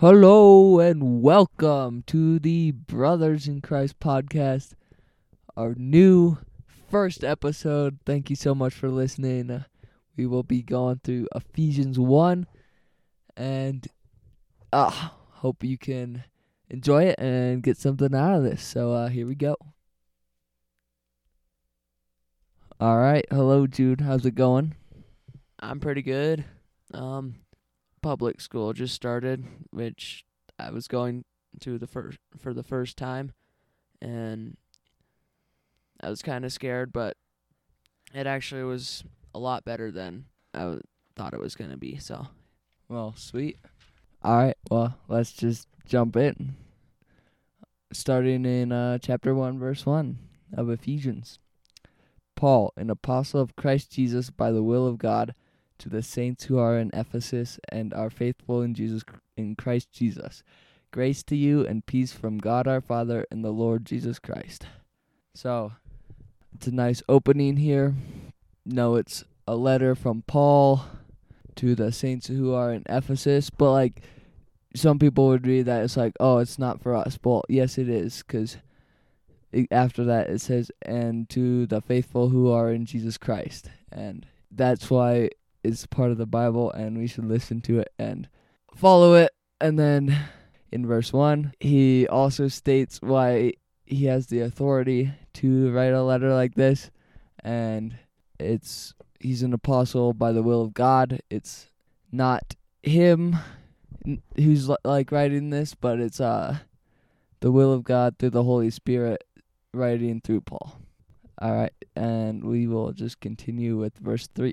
Hello and welcome to the Brothers in Christ podcast, our new first episode. Thank you so much for listening. We will be going through Ephesians 1 and uh, hope you can enjoy it and get something out of this. So uh, here we go. All right. Hello, Jude. How's it going? I'm pretty good. Um, public school just started, which I was going to the first for the first time, and I was kind of scared, but it actually was a lot better than I w- thought it was gonna be. So, Well, sweet. All right. Well, let's just jump in. Starting in uh, chapter 1, verse 1 of Ephesians. Paul, an apostle of Christ Jesus by the will of God, to the saints who are in Ephesus and are faithful in Jesus in Christ Jesus. Grace to you and peace from God our Father and the Lord Jesus Christ. So, it's a nice opening here. No, it's a letter from Paul to the saints who are in Ephesus, but like some people would read that it's like, oh, it's not for us. Well, yes, it is, because after that it says, and to the faithful who are in Jesus Christ, and that's why it's part of the Bible, and we should listen to it and follow it. And then in verse one, he also states why he has the authority to write a letter like this, and it's he's an apostle by the will of God. It's not him who's like writing this, but it's uh the will of God through the Holy Spirit writing through Paul. All right, and we will just continue with verse 3.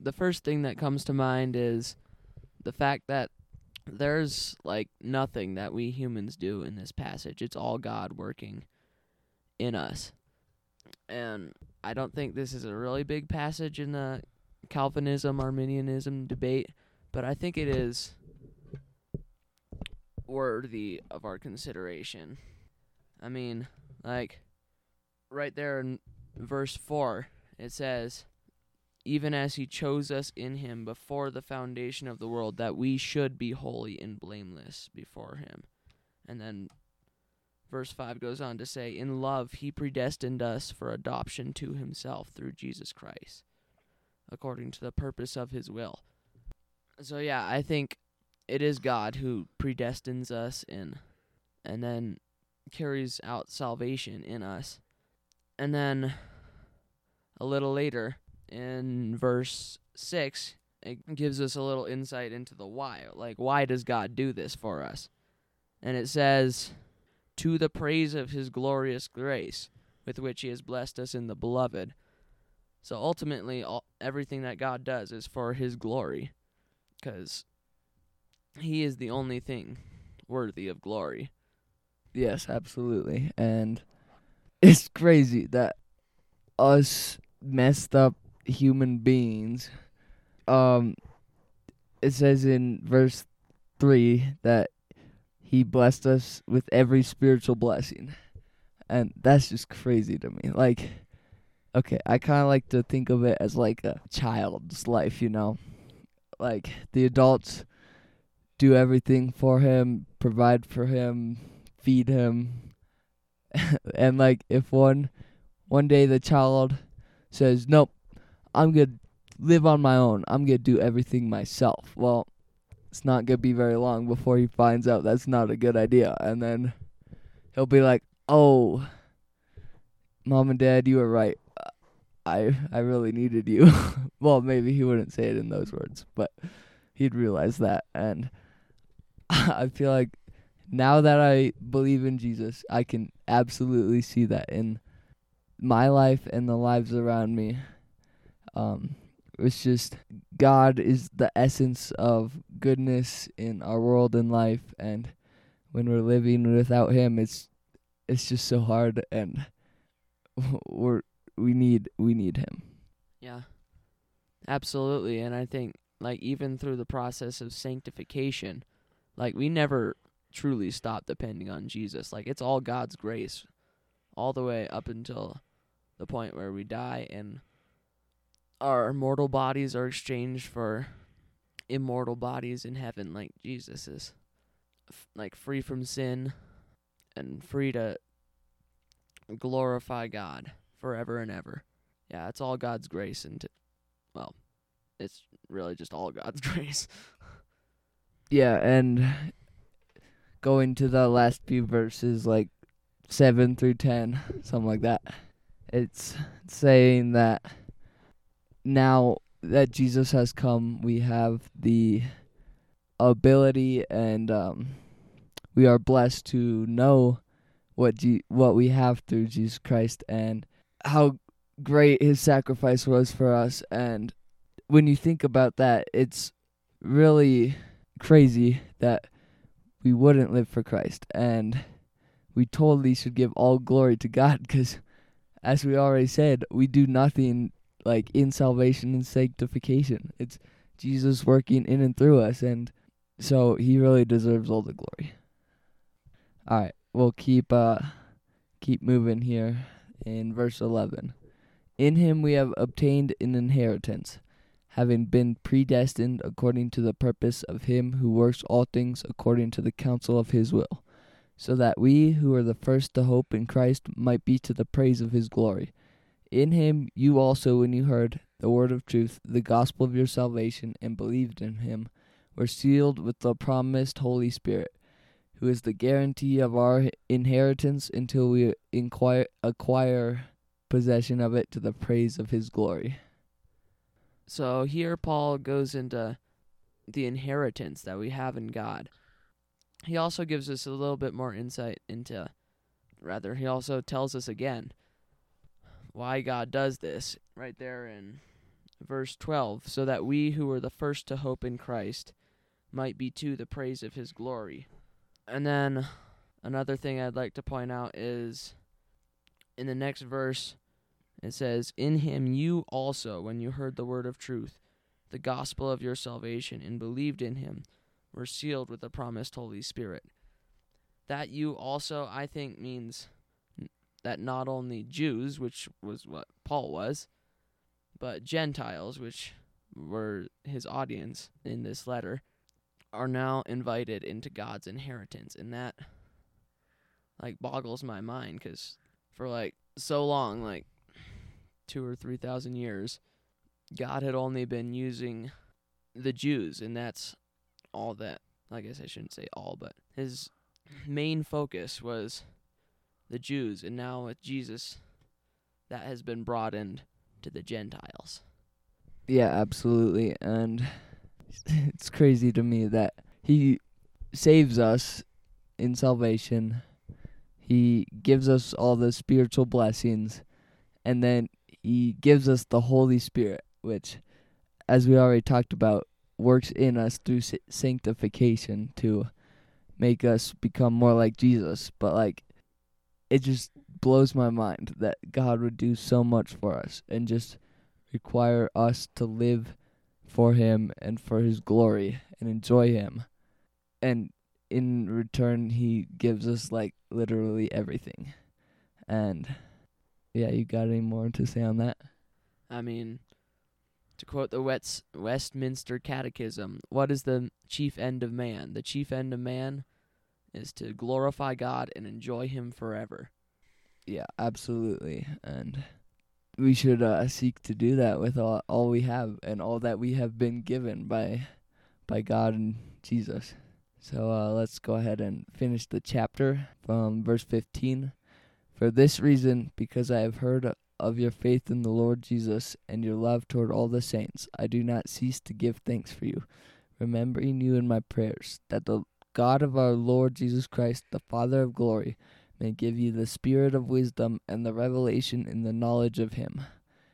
the first thing that comes to mind is the fact that there's like nothing that we humans do in this passage. It's all God working in us. And I don't think this is a really big passage in the Calvinism Arminianism debate, but I think it is worthy of our consideration. I mean, like right there in verse 4, it says, even as he chose us in him before the foundation of the world, that we should be holy and blameless before him. And then verse 5 goes on to say, In love, he predestined us for adoption to himself through Jesus Christ, according to the purpose of his will. So, yeah, I think it is God who predestines us in and then carries out salvation in us. And then a little later, in verse 6 it gives us a little insight into the why. Like why does god do this for us? And it says to the praise of his glorious grace with which he has blessed us in the beloved. So ultimately all, everything that god does is for his glory because he is the only thing worthy of glory. Yes, absolutely. And it's crazy that us messed up human beings um it says in verse 3 that he blessed us with every spiritual blessing. And that's just crazy to me. Like okay, I kind of like to think of it as like a child's life, you know. Like the adults do everything for him, provide for him, feed him. and like if one one day the child says, "Nope, I'm going to live on my own. I'm going to do everything myself." Well, it's not gonna be very long before he finds out that's not a good idea, and then he'll be like, "Oh, mom and dad, you were right. I I really needed you." well, maybe he wouldn't say it in those words, but he'd realize that, and I feel like now that I believe in Jesus, I can absolutely see that in my life and the lives around me. Um, it's just God is the essence of goodness in our world and life, and when we're living without Him, it's it's just so hard, and we're we need we need Him. Yeah. Absolutely, and I think like even through the process of sanctification, like we never truly stop depending on Jesus. Like it's all God's grace all the way up until the point where we die and our mortal bodies are exchanged for immortal bodies in heaven like Jesus is F- like free from sin and free to glorify God forever and ever. Yeah, it's all God's grace and t- well, it's really just all God's grace. Yeah, and going to the last few verses, like seven through ten, something like that. It's saying that now that Jesus has come, we have the ability and um, we are blessed to know what G- what we have through Jesus Christ and how great his sacrifice was for us. And when you think about that it's really crazy that we wouldn't live for Christ. And we totally should give all glory to God cuz as we already said we do nothing like in salvation and sanctification. It's Jesus working in and through us and so he really deserves all the glory. All right we'll keep uh keep moving here in verse 11 in him we have obtained an inheritance having been predestined according to the purpose of him who works all things according to the counsel of his will so that we who are the first to hope in Christ might be to the praise of his glory in him you also when you heard the word of truth the gospel of your salvation and believed in him were sealed with the promised holy spirit who is the guarantee of our inheritance until we inquire, acquire possession of it to the praise of his glory. So here Paul goes into the inheritance that we have in God. He also gives us a little bit more insight into rather he also tells us again why God does this right there in verse 12 so that we who were the first to hope in Christ might be to the praise of his glory. And then another thing I'd like to point out is in the next verse it says, In him you also, when you heard the word of truth, the gospel of your salvation, and believed in him, were sealed with the promised Holy Spirit. That you also, I think, means that not only Jews, which was what Paul was, but Gentiles, which were his audience in this letter, are now invited into God's inheritance. And that, like, boggles my mind because for, like, so long, like, two or three thousand years, God had only been using the Jews, and that's all that. I guess I shouldn't say all, but his main focus was the Jews, and now with Jesus, that has been broadened to the Gentiles. Yeah, absolutely. And it's crazy to me that he saves us in salvation. He gives us all the spiritual blessings and then he gives us the Holy Spirit, which, as we already talked about, works in us through sanctification to make us become more like Jesus. But, like, it just blows my mind that God would do so much for us and just require us to live for Him and for His glory and enjoy Him. And in return, He gives us, like, literally everything. And yeah, you got any more to say on that? I mean, to quote the West Westminster Catechism, what is the chief end of man? The chief end of man is to glorify God and enjoy Him forever. Yeah, absolutely. And we should uh, seek to do that with all, all we have and all that we have been given by by God and Jesus. So uh, let's go ahead and finish the chapter from verse 15. For this reason, because I have heard of your faith in the Lord Jesus and your love toward all the saints, I do not cease to give thanks for you, remembering you in my prayers, that the God of our Lord Jesus Christ, the Father of glory, may give you the spirit of wisdom and the revelation in the knowledge of him,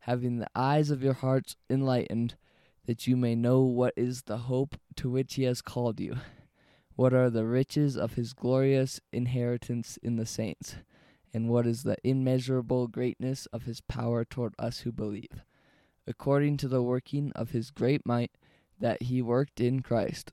having the eyes of your hearts enlightened, that you may know what is the hope to which he has called you, what are the riches of his glorious inheritance in the saints? And what is the immeasurable greatness of his power toward us who believe, according to the working of his great might that he worked in Christ,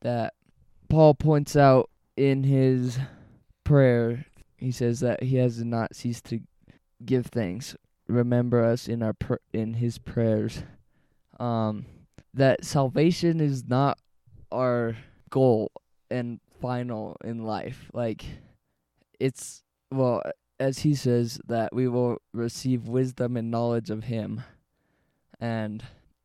that Paul points out in his prayer, he says that he has not ceased to give thanks. Remember us in our pr- in his prayers. Um, that salvation is not our goal and final in life. Like it's well, as he says that we will receive wisdom and knowledge of him. And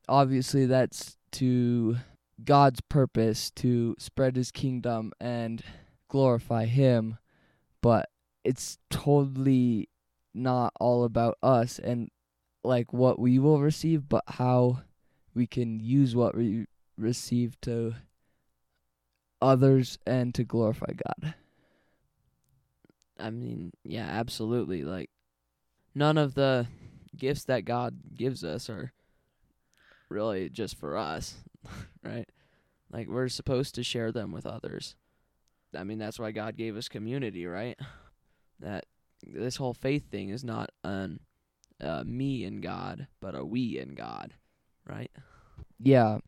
obviously that's to God's purpose to spread his kingdom and glorify him, but it's totally not all about us and like what we will receive, but how we can use what we receive to others and to glorify God. I mean, yeah, absolutely. Like none of the gifts that God gives us are really just for us, right? Like we're supposed to share them with others. I mean, that's why God gave us community, right? That this whole faith thing is not an uh, me and God, but a we and God, right? Yeah.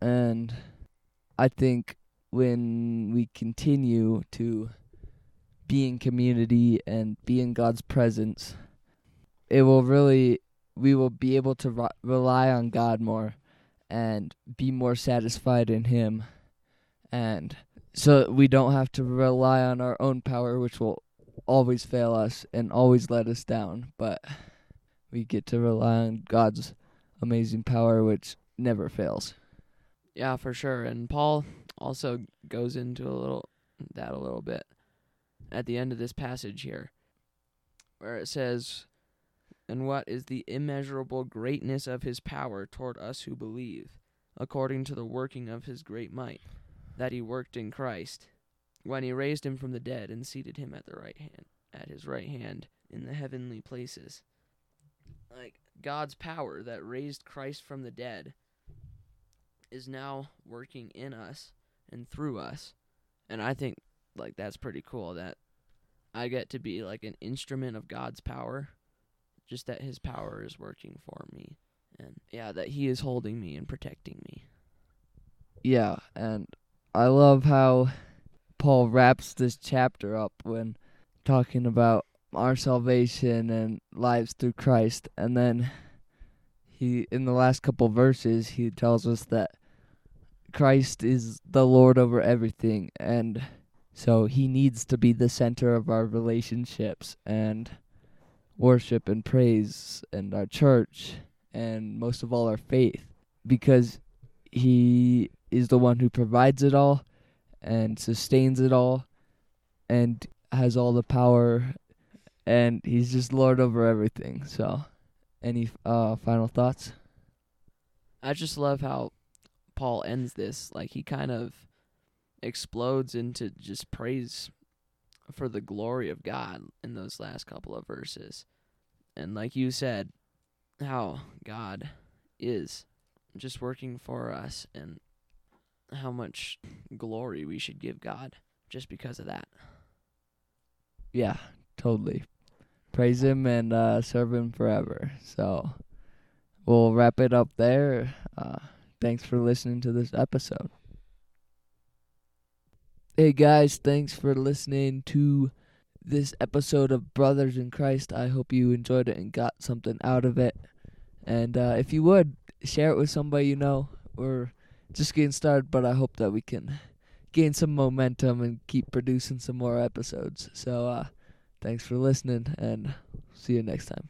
And I think when we continue to be in community and be in God's presence, it will really, we will be able to re- rely on God more and be more satisfied in Him. And so we don't have to rely on our own power, which will always fail us and always let us down. But we get to rely on God's amazing power, which never fails. Yeah, for sure. And Paul also goes into a little that a little bit at the end of this passage here, where it says, "And what is the immeasurable greatness of his power toward us who believe, according to the working of his great might, that he worked in Christ, when he raised him from the dead and seated him at the right hand, at his right hand in the heavenly places." Like God's power that raised Christ from the dead is now working in us and through us. And I think like that's pretty cool that I get to be like an instrument of God's power. Just that his power is working for me. And yeah, that he is holding me and protecting me. Yeah, and I love how Paul wraps this chapter up when talking about our salvation and lives through Christ and then he in the last couple verses he tells us that Christ is the Lord over everything, and so he needs to be the center of our relationships and worship and praise and our church and most of all our faith because he is the one who provides it all and sustains it all and has all the power and he's just lord over everything. So any uh final thoughts? I just love how Paul ends this, like he kind of explodes into just praise for the glory of God in those last couple of verses. And like you said, how God is just working for us and how much glory we should give God just because of that. Yeah, totally. Praise him and uh, serve him forever. So we'll wrap it up there. Uh, Thanks for listening to this episode. Hey guys, thanks for listening to this episode of Brothers in Christ. I hope you enjoyed it and got something out of it. And uh, if you would, share it with somebody you know. We're just getting started, but I hope that we can gain some momentum and keep producing some more episodes. So, uh, thanks for listening, and see you next time.